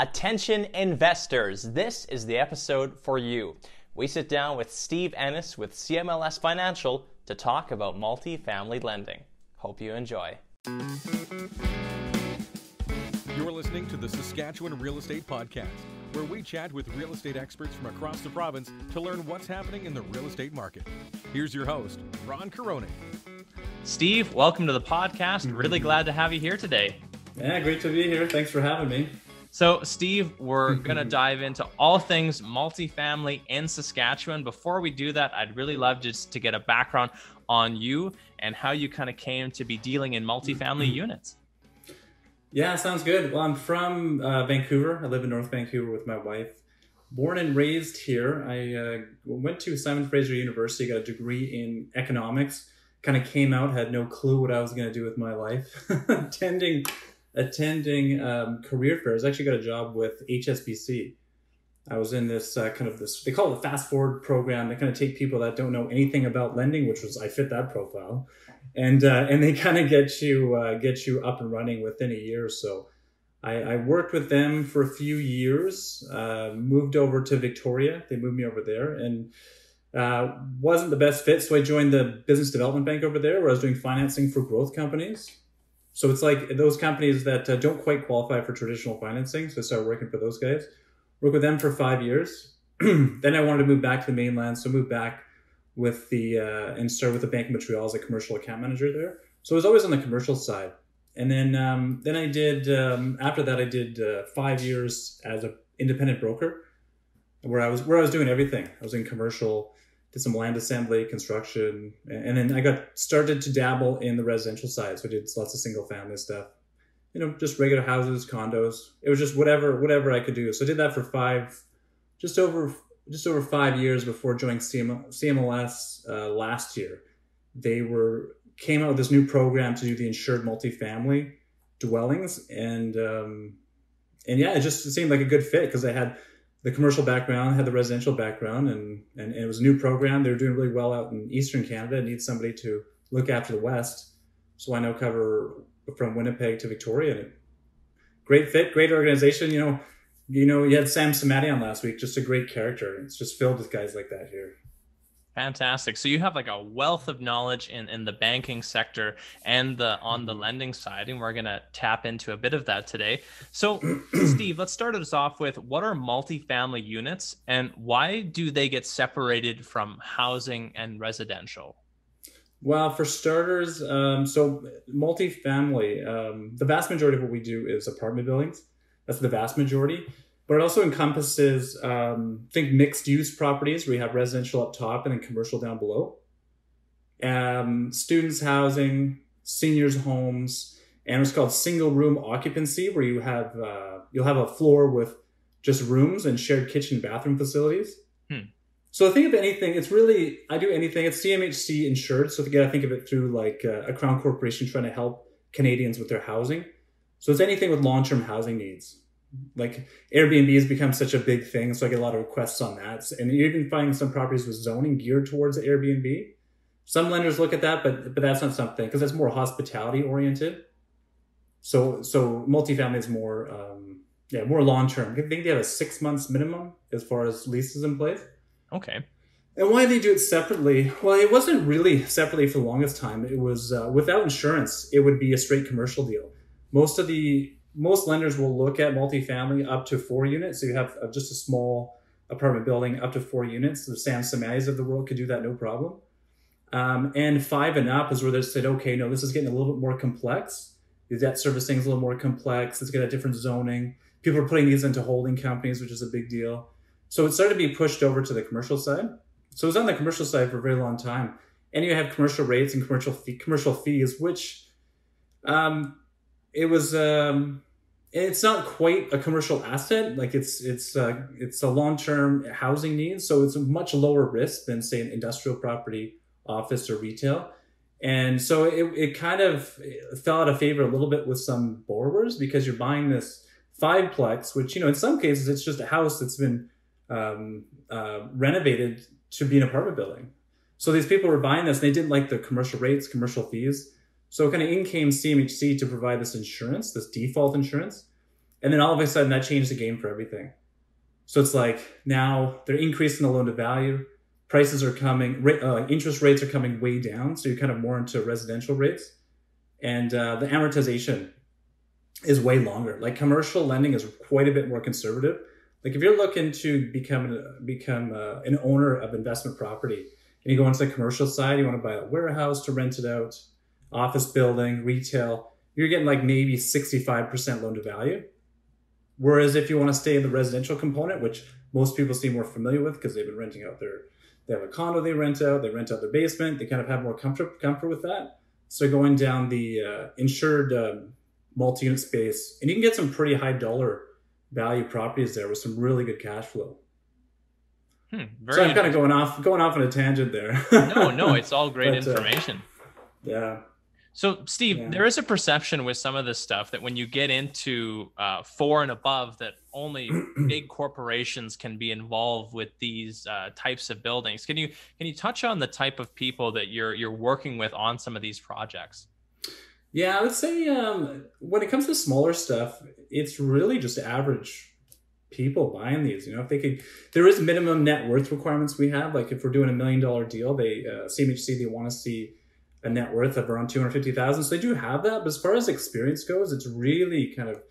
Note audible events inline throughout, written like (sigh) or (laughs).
Attention investors, this is the episode for you. We sit down with Steve Ennis with CMLS Financial to talk about multifamily lending. Hope you enjoy. You're listening to the Saskatchewan Real Estate Podcast, where we chat with real estate experts from across the province to learn what's happening in the real estate market. Here's your host, Ron Carone. Steve, welcome to the podcast. Really glad to have you here today. Yeah, great to be here. Thanks for having me. So, Steve, we're (laughs) going to dive into all things multifamily in Saskatchewan. Before we do that, I'd really love just to get a background on you and how you kind of came to be dealing in multifamily (clears throat) units. Yeah, sounds good. Well, I'm from uh, Vancouver. I live in North Vancouver with my wife. Born and raised here. I uh, went to Simon Fraser University, got a degree in economics. Kind of came out, had no clue what I was going to do with my life. (laughs) Attending attending um, career fairs. I actually got a job with HSBC. I was in this uh, kind of this, they call it a fast forward program. They kind of take people that don't know anything about lending, which was, I fit that profile. And, uh, and they kind of get you, uh, get you up and running within a year or so. I, I worked with them for a few years, uh, moved over to Victoria. They moved me over there and, uh, wasn't the best fit. So I joined the business development bank over there where I was doing financing for growth companies. So it's like those companies that uh, don't quite qualify for traditional financing. So I started working for those guys. Work with them for five years. (clears throat) then I wanted to move back to the mainland, so moved back with the uh, and started with the Bank of Montreal as a commercial account manager there. So I was always on the commercial side. And then um, then I did um, after that I did uh, five years as an independent broker, where I was where I was doing everything. I was in commercial did some land assembly, construction, and then I got started to dabble in the residential side. So I did lots of single family stuff, you know, just regular houses, condos. It was just whatever whatever I could do. So I did that for five, just over just over five years before joining CM, CMLS uh, last year. They were came out with this new program to do the insured multifamily dwellings, and um, and yeah, it just seemed like a good fit because I had the commercial background, had the residential background, and, and, and, it was a new program. They were doing really well out in Eastern Canada. It needs somebody to look after the West. So I now cover from Winnipeg to Victoria. And great fit, great organization. You know, you know, you had Sam Samadi on last week, just a great character. It's just filled with guys like that here. Fantastic. So you have like a wealth of knowledge in, in the banking sector and the on the lending side, and we're gonna tap into a bit of that today. So, (clears throat) Steve, let's start us off with what are multifamily units and why do they get separated from housing and residential? Well, for starters, um, so multifamily, um, the vast majority of what we do is apartment buildings. That's the vast majority but it also encompasses um, think mixed use properties where you have residential up top and then commercial down below. Um, students housing seniors homes and what's called single room occupancy where you have uh, you'll have a floor with just rooms and shared kitchen bathroom facilities. Hmm. so think of anything it's really i do anything it's cmhc insured. So you got to think of it through like uh, a crown corporation trying to help canadians with their housing. So it's anything with long-term housing needs like Airbnb has become such a big thing, so I get a lot of requests on that. And you're even finding some properties with zoning geared towards Airbnb. Some lenders look at that, but but that's not something because that's more hospitality oriented. So so multifamily is more um, yeah more long term. I think they have a six months minimum as far as leases in place. Okay. And why they do it separately? Well, it wasn't really separately for the longest time. It was uh, without insurance, it would be a straight commercial deal. Most of the most lenders will look at multifamily up to four units. So you have uh, just a small apartment building up to four units. The Sam Samadis of the world could do that no problem. Um, and five and up is where they said, okay, no, this is getting a little bit more complex. The debt servicing is a little more complex. It's got a different zoning. People are putting these into holding companies, which is a big deal. So it started to be pushed over to the commercial side. So it was on the commercial side for a very long time. And you have commercial rates and commercial fee, commercial fees, which um, it was um, it's not quite a commercial asset. Like it's it's uh, it's a long-term housing need so it's a much lower risk than say an industrial property office or retail. And so it, it kind of fell out of favor a little bit with some borrowers because you're buying this fiveplex which you know in some cases it's just a house that's been um, uh, renovated to be an apartment building. So these people were buying this and they didn't like the commercial rates commercial fees so kind of in came CMHC to provide this insurance, this default insurance. And then all of a sudden that changed the game for everything. So it's like now they're increasing the loan to value. Prices are coming, uh, interest rates are coming way down. So you're kind of more into residential rates. And uh, the amortization is way longer. Like commercial lending is quite a bit more conservative. Like if you're looking to become become uh, an owner of investment property, and you go into the commercial side, you want to buy a warehouse to rent it out, office building, retail, you're getting like maybe 65% loan to value. Whereas if you want to stay in the residential component, which most people seem more familiar with because they've been renting out their, they have a condo they rent out, they rent out their basement, they kind of have more comfort comfort with that. So going down the uh, insured um, multi-unit space, and you can get some pretty high dollar value properties there with some really good cash flow. Hmm, so I'm kind of going off going off on a tangent there. no, no, (laughs) it's all great but, uh, information. Uh, yeah. So, Steve, yeah. there is a perception with some of this stuff that when you get into uh, four and above, that only (clears throat) big corporations can be involved with these uh, types of buildings. Can you can you touch on the type of people that you're you're working with on some of these projects? Yeah, I would say um, when it comes to smaller stuff, it's really just average people buying these. You know, if they could, there is minimum net worth requirements we have. Like if we're doing a million dollar deal, they uh, CMHC they want to see a net worth of around 250,000. So they do have that. But as far as experience goes, it's really kind of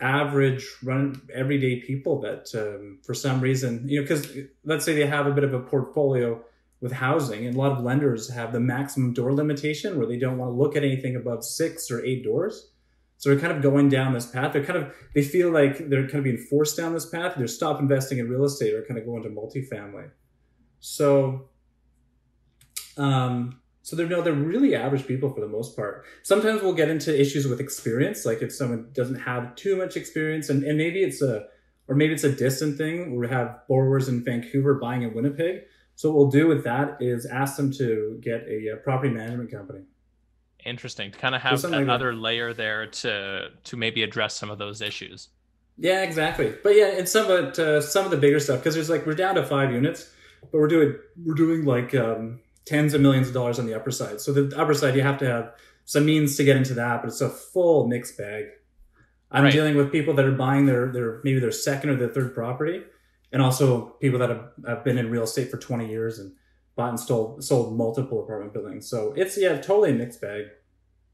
average run everyday people that um, for some reason, you know, because let's say they have a bit of a portfolio with housing and a lot of lenders have the maximum door limitation where they don't want to look at anything above six or eight doors. So they're kind of going down this path. They're kind of, they feel like they're kind of being forced down this path. They're stop investing in real estate or kind of going to multifamily. So, um, so they're no, they're really average people for the most part. Sometimes we'll get into issues with experience, like if someone doesn't have too much experience, and, and maybe it's a or maybe it's a distant thing. We have borrowers in Vancouver buying in Winnipeg. So what we'll do with that is ask them to get a, a property management company. Interesting to kind of have another like layer there to to maybe address some of those issues. Yeah, exactly. But yeah, and some of it, uh, some of the bigger stuff because there's like we're down to five units, but we're doing we're doing like um, tens of millions of dollars on the upper side. So the upper side, you have to have some means to get into that, but it's a full mixed bag. I'm right. dealing with people that are buying their their maybe their second or their third property, and also people that have, have been in real estate for 20 years and bought and sold sold multiple apartment buildings. So it's yeah, totally a mixed bag.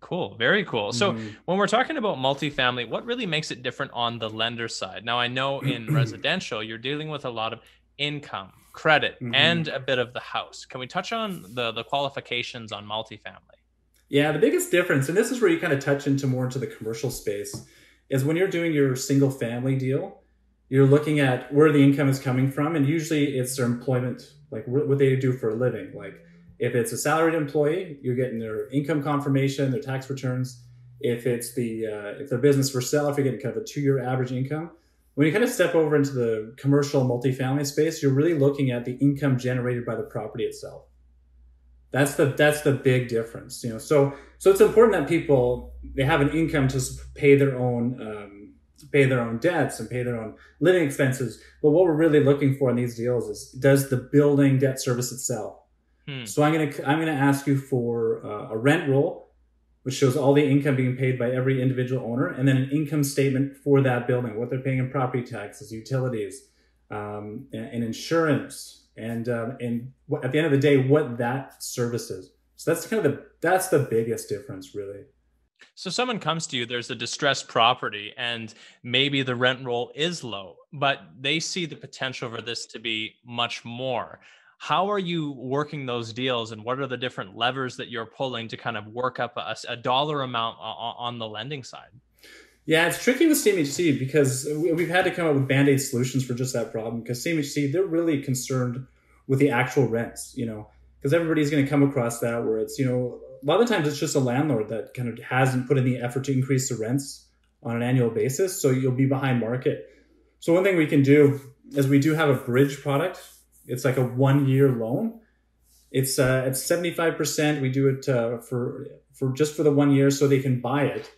Cool, very cool. So mm-hmm. when we're talking about multifamily, what really makes it different on the lender side? Now I know in (clears throat) residential you're dealing with a lot of income, credit, mm-hmm. and a bit of the house. Can we touch on the the qualifications on multifamily? Yeah, the biggest difference, and this is where you kind of touch into more into the commercial space, is when you're doing your single family deal, you're looking at where the income is coming from, and usually it's their employment, like what they do for a living. Like if it's a salaried employee, you're getting their income confirmation, their tax returns. If it's the uh, if their business for sale, if you're getting kind of a two year average income, when you kind of step over into the commercial multifamily space, you're really looking at the income generated by the property itself. That's the that's the big difference, you know. So so it's important that people they have an income to pay their own um, pay their own debts and pay their own living expenses. But what we're really looking for in these deals is does the building debt service itself? Hmm. So I'm gonna I'm gonna ask you for uh, a rent roll which shows all the income being paid by every individual owner, and then an income statement for that building, what they're paying in property taxes, utilities, um, and, and, insurance, and um, and at the end of the day, what that services. So that's kind of the that's the biggest difference, really. So someone comes to you, there's a distressed property, and maybe the rent roll is low, but they see the potential for this to be much more how are you working those deals and what are the different levers that you're pulling to kind of work up a, a dollar amount on, the lending side yeah, it's tricky with CMHC because we've had to come up with band aid solutions for just that problem. Because CMHC, they're really concerned with the actual rents, you know, because everybody's going to come across that where it's, you know, a lot of times it's just a landlord that kind of hasn't put in the effort to increase the rents on an annual basis. So you'll be behind market. So, one thing we can do is we do have a bridge product it's like a one year loan. It's uh, it's seventy five percent. We do it uh, for for just for the one year, so they can buy it,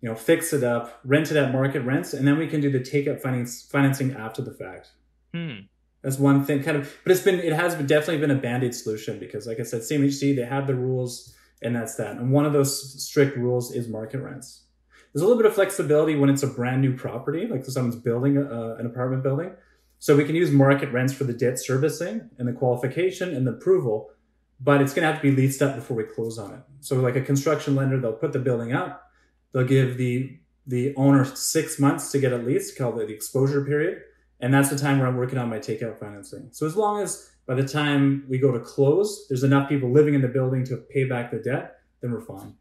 you know, fix it up, rent it at market rents, and then we can do the takeout finance, financing after the fact. Hmm. That's one thing, kind of. But it's been it has been, definitely been a band aid solution because, like I said, CMHC they have the rules, and that's that. And one of those strict rules is market rents. there's a little bit of flexibility when it's a brand new property, like someone's building a, an apartment building. So we can use market rents for the debt servicing and the qualification and the approval, but it's going to have to be leased up before we close on it. So like a construction lender, they'll put the building up, they'll give the the owner six months to get it leased, called the exposure period, and that's the time where I'm working on my takeout financing. So as long as by the time we go to close, there's enough people living in the building to pay back the debt, then we're fine.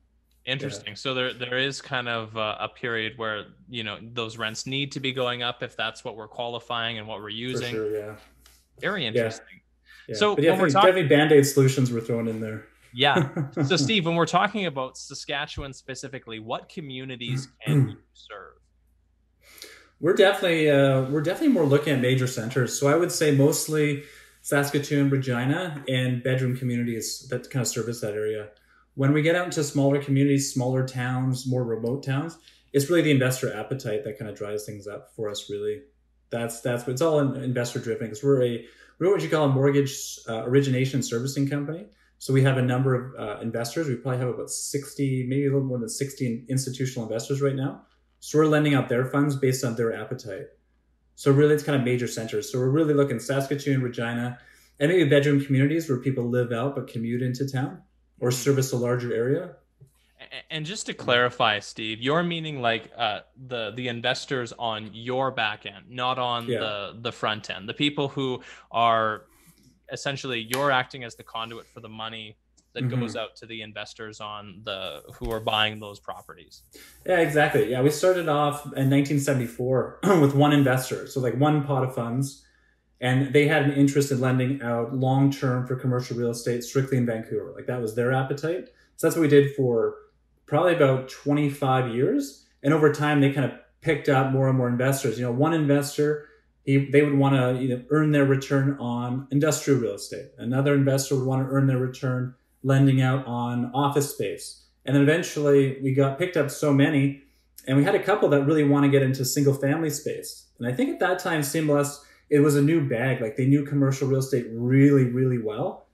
Interesting. Yeah. So there there is kind of a, a, period where you know those rents need to be going up if that's what we're qualifying and what we're using. Sure, yeah. Very interesting. Yeah. So but yeah, we're talking definitely band-aid solutions we're throwing in there. Yeah. (laughs) So Steve, when we're talking about Saskatchewan specifically, what communities (clears throat) can you serve? We're definitely uh, we're definitely more looking at major centers. So I would say mostly Saskatoon, Regina, and bedroom communities that kind of service that area. When we get out into smaller communities, smaller towns, more remote towns, it's really the investor appetite that kind of drives things up for us. Really, that's that's it's all investor driven because we're a we're what you call a mortgage uh, origination servicing company. So we have a number of uh, investors. We probably have about sixty, maybe a little more than sixty institutional investors right now. So we're lending out their funds based on their appetite. So really, it's kind of major centers. So we're really looking Saskatoon, Regina, and maybe bedroom communities where people live out but commute into town or service a larger area. And just to clarify, Steve, you're meaning like uh, the the investors on your back end, not on yeah. the the front end. The people who are essentially you're acting as the conduit for the money that mm-hmm. goes out to the investors on the who are buying those properties. Yeah, exactly. Yeah, we started off in 1974 (clears throat) with one investor, so like one pot of funds, and they had an interest in lending out long term for commercial real estate strictly in Vancouver. Like that was their appetite. So that's what we did for probably about 25 years, and over time they kind of picked up more and more investors. You know, one investor he, they would want to you know, earn their return on industrial real estate. Another investor would want to earn their return lending out on office space. And then eventually we got picked up so many, and we had a couple that really want to get into single family space. And I think at that time, CMLS, it was a new bag. Like they knew commercial real estate really, really well,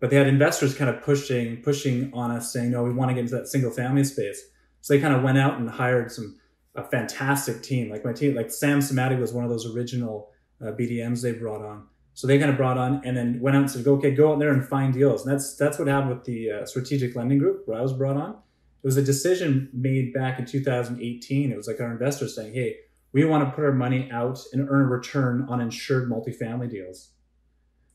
but they had investors kind of pushing, pushing on us saying, no, we want to get into that single family space. So they kind of went out and hired some, a fantastic team. Like my team, like Sam Samadi was one of those original uh, BDMs they brought on. So they kind of brought on and then went out and said, "Go okay, go out there and find deals. And that's that's what happened with the uh, strategic lending group where I was brought on. It was a decision made back in 2018. It was like our investors saying, hey, we want to put our money out and earn a return on insured multifamily deals.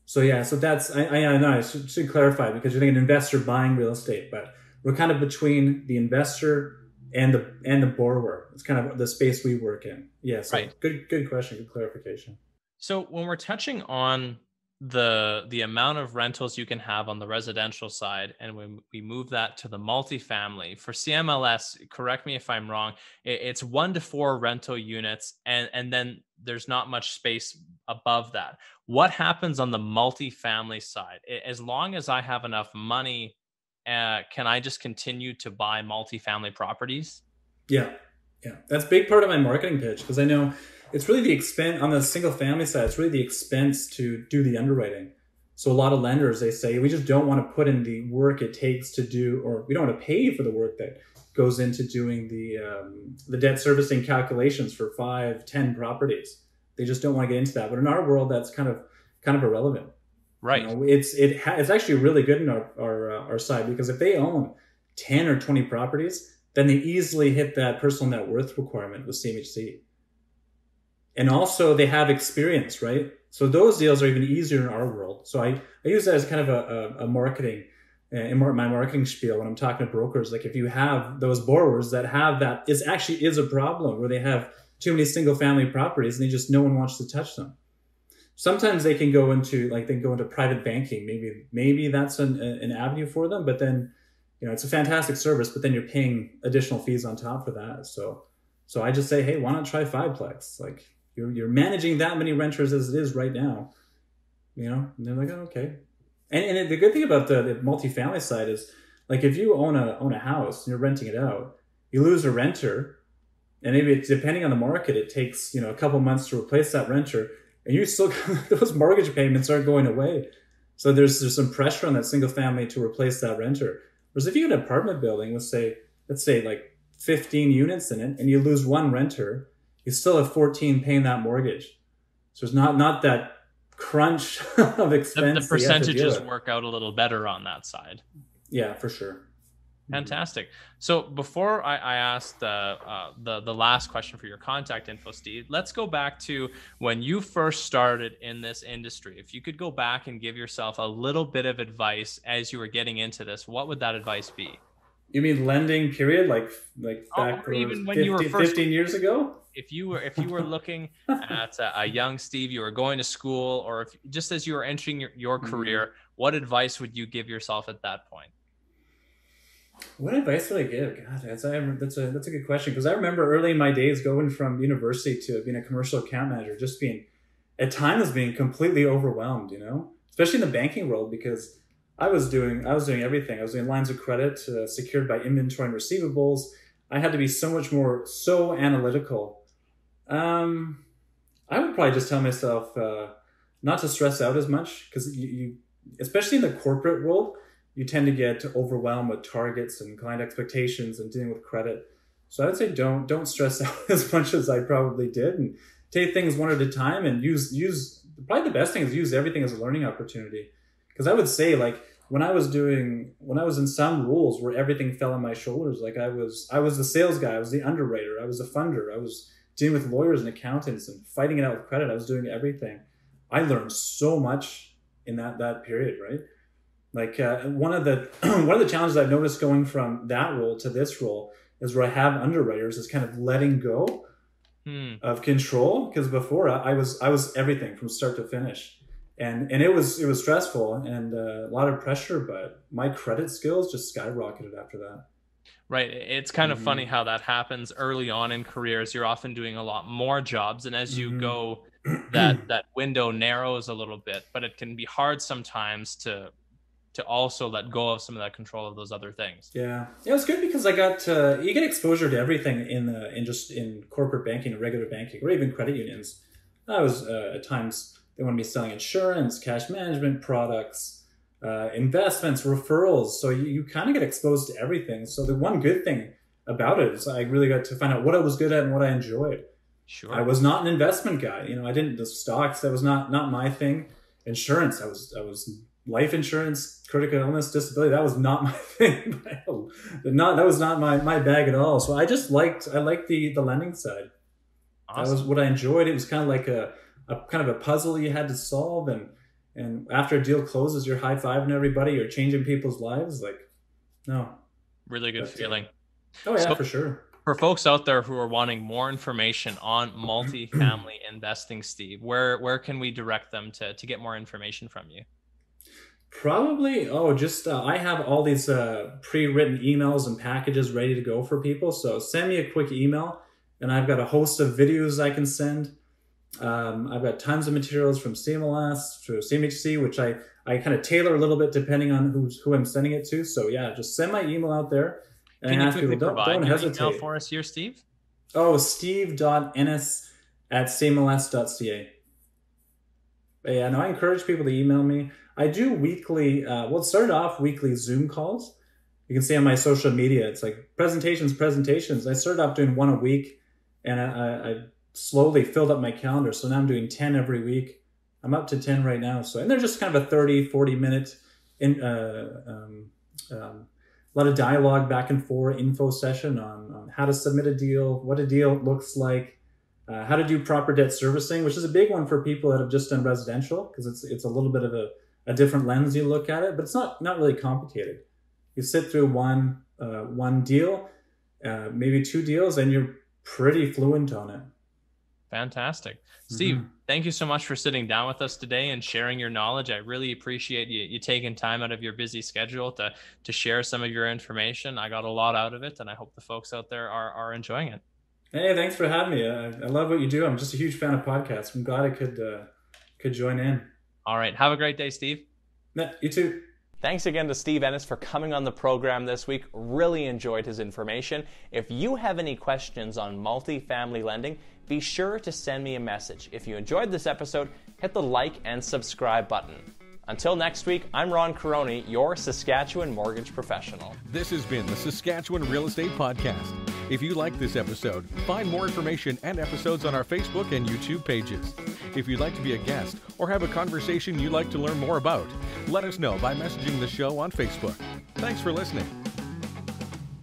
So yeah, so that's I I, I know I should, should clarify because you're thinking investor buying real estate, but we're kind of between the investor and the and the borrower. It's kind of the space we work in. Yeah, so right. good good question, good clarification. So when we're touching on the the amount of rentals you can have on the residential side and when we move that to the multifamily for cmls correct me if i'm wrong it's one to four rental units and and then there's not much space above that. What happens on the multifamily side? As long as i have enough money uh, can i just continue to buy multifamily properties? Yeah yeah. That's big part of my marketing pitch because i know it's really the expense on the single family side. It's really the expense to do the underwriting. So a lot of lenders they say we just don't want to put in the work it takes to do, or we don't want to pay for the work that goes into doing the um, the debt servicing calculations for five, ten properties. They just don't want to get into that. But in our world, that's kind of kind of irrelevant. Right. You know, it's it ha- it's actually really good in our our, uh, our side because if they own ten or twenty properties, then they easily hit that personal net worth requirement with CMHC and also they have experience, right? So those deals are even easier in our world. So I, I use that as kind of a, a, a marketing, uh, in my marketing spiel when I'm talking to brokers. Like if you have those borrowers that have that, it actually is a problem where they have too many single family properties and they just no one wants to touch them. Sometimes they can go into like they go into private banking. Maybe maybe that's an, an avenue for them. But then you know it's a fantastic service, but then you're paying additional fees on top for that. So so I just say, hey, why not try Fiveplex? Like you're, you're managing that many renters as it is right now. You know, and they're like, oh, okay. And, and the good thing about the, the multifamily side is, like, if you own a own a house and you're renting it out, you lose a renter, and maybe it's, depending on the market, it takes you know a couple months to replace that renter, and you still (laughs) those mortgage payments aren't going away. So there's there's some pressure on that single family to replace that renter. Whereas if you get an apartment building, let's say let's say like 15 units in it and you lose one renter, you still have 14 paying that mortgage. So it's not not that crunch (laughs) of expense. The, the percentages work out a little better on that side. Yeah, for sure. Fantastic. So before I, I asked uh, uh, the the last question for your contact info, Steve, let's go back to when you first started in this industry. If you could go back and give yourself a little bit of advice as you were getting into this, what would that advice be? You mean lending period, like like oh, back oh, even when 50, you were first, 15 years ago? If you were if you were (laughs) looking at a, a, young Steve, you were going to school, or if just as you were entering your, your mm-hmm. career, mm-hmm. what advice would you give yourself at that point? What advice would I give? God, that's a that's a that's a good question because I remember early in my days going from university to being a commercial account manager, just being at times being completely overwhelmed. You know, especially in the banking world because I was doing I was doing everything. I was doing lines of credit uh, secured by inventory and receivables. I had to be so much more so analytical. Um, I would probably just tell myself uh, not to stress out as much because you, you, especially in the corporate world you tend to get overwhelmed with targets and client expectations and dealing with credit. So I would say don't don't stress (laughs) out as much as I probably did and take things one at a time and use use probably the best thing is use everything as a learning opportunity. Because I would say like when I was doing when I was in some roles where everything fell on my shoulders, like I was I was the sales guy, I was the underwriter, I was a funder, I was dealing with lawyers and accountants and fighting it out with credit. I was doing everything. I learned so much in that that period, right? Like uh, one of the (clears throat) one of the challenges I've noticed going from that role to this role is where I have underwriters is kind of letting go hmm. of control because before I was I was everything from start to finish, and and it was it was stressful and uh, a lot of pressure, but my credit skills just skyrocketed after that. Right. It's kind of mm-hmm. funny how that happens early on in careers. You're often doing a lot more jobs, and as you mm-hmm. go, (clears throat) that that window narrows a little bit. But it can be hard sometimes to to also let go of some of that control of those other things. Yeah, yeah, it was good because I got uh, you get exposure to everything in the in just in corporate banking, or regular banking, or even credit unions. I was uh, at times they want to be selling insurance, cash management products, uh, investments, referrals. So you, you kind of get exposed to everything. So the one good thing about it is I really got to find out what I was good at and what I enjoyed. Sure. I was not an investment guy. You know, I didn't the stocks. That was not not my thing. Insurance. I was I was life insurance, critical illness, disability. That was not (laughs) my thing. not that was not my, my bag at all. So I just liked I liked the the lending side. Awesome. That was what I enjoyed. It was kind of like a, a kind of a puzzle you had to solve, and and after a deal closes, you're high fiving everybody. You're changing people's lives. Like, no, really good feeling. It. Oh yeah, so, for sure. For folks out there who are wanting more information on multifamily (clears throat) investing, Steve, where where can we direct them to to get more information from you? Probably. Oh, just uh, I have all these uh, pre-written emails and packages ready to go for people. So send me a quick email, and I've got a host of videos I can send. Um, I've got tons of materials from CMLS to CMHC, which I I kind of tailor a little bit depending on who's who I'm sending it to. So yeah, just send my email out there. And Can you quickly people, provide don't, don't hesitate. email for us here, Steve? Oh, steve.ennis at cmls.ca. But yeah, no, I encourage people to email me. I do weekly, uh, well, it started off weekly Zoom calls. You can see on my social media, it's like presentations, presentations. I started off doing one a week and I, I slowly filled up my calendar. So now I'm doing 10 every week. I'm up to 10 right now. So, and they're just kind of a 30, 40 minute, in, uh, um, um, a lot of dialogue back and forth, info session on, on how to submit a deal, what a deal looks like, uh, how to do proper debt servicing, which is a big one for people that have just done residential because it's it's a little bit of a a different lens you look at it, but it's not not really complicated. You sit through one uh, one deal, uh, maybe two deals, and you're pretty fluent on it. Fantastic. Steve, mm-hmm. thank you so much for sitting down with us today and sharing your knowledge. I really appreciate you, you taking time out of your busy schedule to, to share some of your information. I got a lot out of it, and I hope the folks out there are, are enjoying it. Hey, thanks for having me. I, I love what you do. I'm just a huge fan of podcasts. I'm glad I could uh, could join in. All right. Have a great day, Steve. Yeah, you too. Thanks again to Steve Ennis for coming on the program this week. Really enjoyed his information. If you have any questions on multifamily lending, be sure to send me a message. If you enjoyed this episode, hit the like and subscribe button. Until next week, I'm Ron Caroni, your Saskatchewan mortgage professional. This has been the Saskatchewan Real Estate Podcast. If you like this episode, find more information and episodes on our Facebook and YouTube pages. If you'd like to be a guest or have a conversation you'd like to learn more about, let us know by messaging the show on Facebook. Thanks for listening.